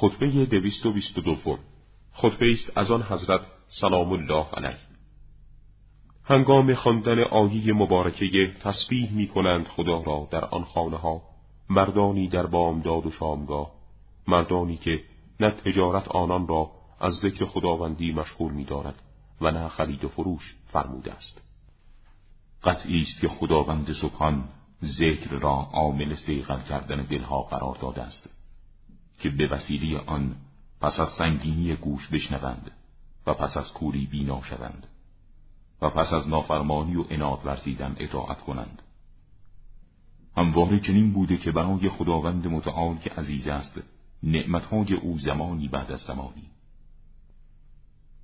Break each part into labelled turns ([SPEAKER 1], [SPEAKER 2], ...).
[SPEAKER 1] خطبه دویست و بیست دوم خطبه است از آن حضرت سلام الله علیه. هنگام خواندن آیه مبارکه تسبیح می کنند خدا را در آن خانه ها مردانی در بامداد و شامگاه مردانی که نه تجارت آنان را از ذکر خداوندی مشغول می دارد و نه خرید و فروش فرموده است.
[SPEAKER 2] قطعی است که خداوند سبحان ذکر را عامل سیغل کردن دلها قرار داده است. که به وسیله آن پس از سنگینی گوش بشنوند و پس از کوری بینا شوند و پس از نافرمانی و اناد ورزیدن اطاعت کنند. همواره چنین بوده که برای خداوند متعال که عزیز است نعمتهای او زمانی بعد از زمانی.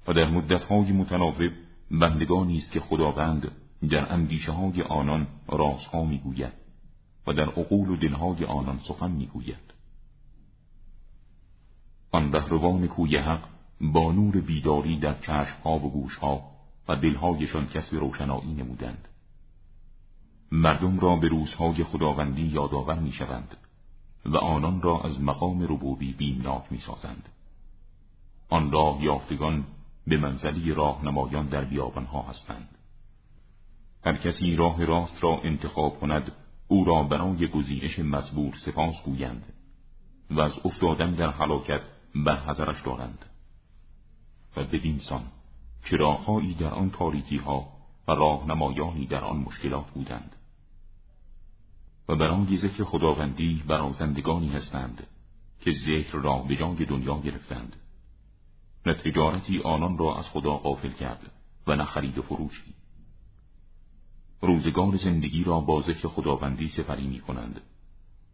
[SPEAKER 2] و در مدتهای متناوب بندگانی است که خداوند در اندیشه های آنان رازها می‌گوید و در عقول و دلهای آنان سخن می‌گوید. آن رهروان کوی حق با نور بیداری در چشمها و گوشها و دلهایشان کسب روشنایی نمودند. مردم را به روزهای خداوندی یادآور می‌شوند و آنان را از مقام ربوبی بیمناک می‌سازند. آن راه یافتگان به منزلی راهنمایان در بیابانها هستند. هر کسی راه راست را انتخاب کند او را برای گزینش مزبور سپاس گویند و از افتادن در حلاکت بر حضرش دارند. و بدین سان چراغهایی در آن تاریکی ها و راهنمایانی در آن مشکلات بودند. و برای ذکر خداوندی برازندگانی هستند که ذکر را به جای دنیا گرفتند. نه تجارتی آنان را از خدا غافل کرد و نه خرید و فروشی. روزگار زندگی را با ذکر خداوندی سپری می کنند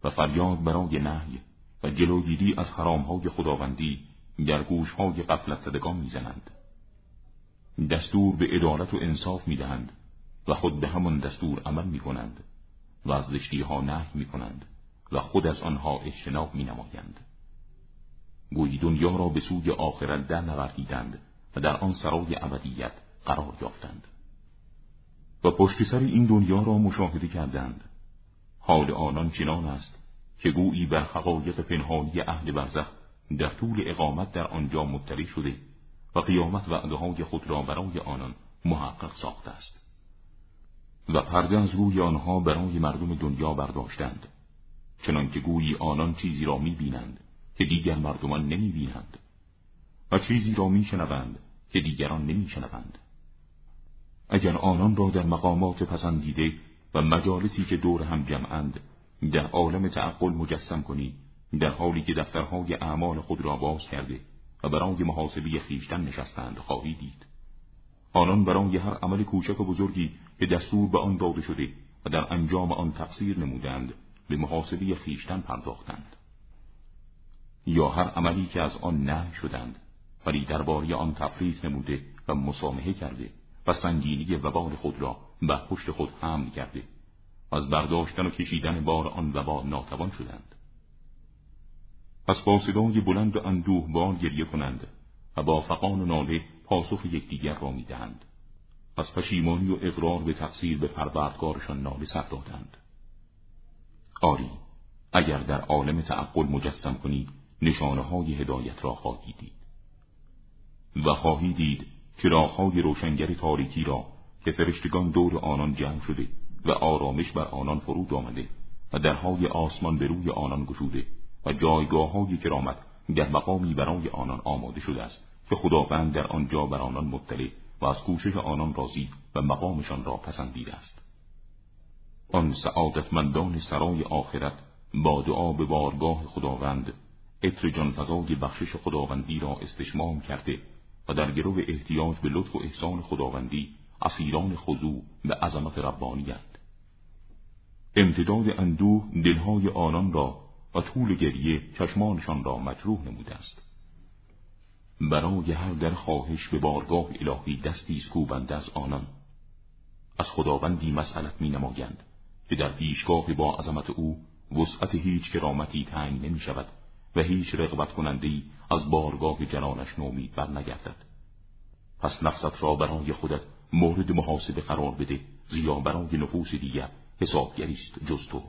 [SPEAKER 2] و فریاد برای نهی و جلوگیری از حرامهای خداوندی در گوشهای قفلت زدگان می‌زنند. دستور به عدالت و انصاف می‌دهند و خود به همان دستور عمل می کنند و از زشتی ها نه می کنند و خود از آنها اجتناب می نمایند. گویی دنیا را به سوی آخرت در نوردیدند و در آن سرای ابدیت قرار یافتند. و پشت سر این دنیا را مشاهده کردند. حال آنان چنان است که گویی بر حقایق پنهانی اهل برزخ در طول اقامت در آنجا مطلع شده و قیامت وعده های خود را برای آنان محقق ساخته است. و پرده از روی آنها برای مردم دنیا برداشتند چنانکه گویی آنان چیزی را می‌بینند که دیگر مردمان نمی‌بینند و چیزی را میشنوند که دیگران نمیشنوند. اگر آنان را در مقامات پسندیده و مجالسی که دور هم جمعند در عالم تعقل مجسم کنی در حالی که دفترهای اعمال خود را باز کرده و برای محاسبی خیشتن نشستند خواهی دید. آنان برای هر عمل کوچک و بزرگی که دستور به آن داده شده و در انجام آن تقصیر نمودند به محاسبی خیشتن پرداختند. یا هر عملی که از آن نه شدند ولی درباره آن تفریط نموده و مسامحه کرده و سنگینی وبال خود را به پشت خود حمل کرده. از برداشتن و کشیدن بار آن وبال ناتوان شدند. پس با صدای بلند و اندوه بار گریه کنند و با فقان و ناله پاسخ یکدیگر را می‌دهند. از پشیمانی و اقرار به تقصیر به پروردگارشان ناله سر دادند. آری اگر در عالم تعقل مجسم کنی نشانه های هدایت را خواهی دید. و خواهی دید چراغهای روشنگر تاریکی را که فرشتگان دور آنان جمع شده و آرامش بر آنان فرود آمده و درهای آسمان به روی آنان گشوده و جایگاه های کرامت در مقامی برای آنان آماده شده است که خداوند در آنجا بر آنان مطلع و از کوشش آنان راضی و مقامشان را پسندیده است. آن سعادتمندان سرای آخرت با دعا به بارگاه خداوند عطر جانفضای بخشش خداوندی را استشمام کرده و در گرو احتیاج به لطف و احسان خداوندی اسیران خضوع به عظمت ربانیت امتداد اندوه دلهای آنان را و طول گریه چشمانشان را مجروح نموده است. برای هر در خواهش به بارگاه الهی دستی کوبنده از آنان از خداوندی مسئلت می نمایند که در پیشگاه با عظمت او وسعت هیچ کرامتی تنگ نمی شود و هیچ رغبت کنندی از بارگاه جنانش نومید بر نگردد پس نفست را برای خودت مورد محاسبه قرار بده زیرا برای نفوس دیگر حسابگریست جز تو.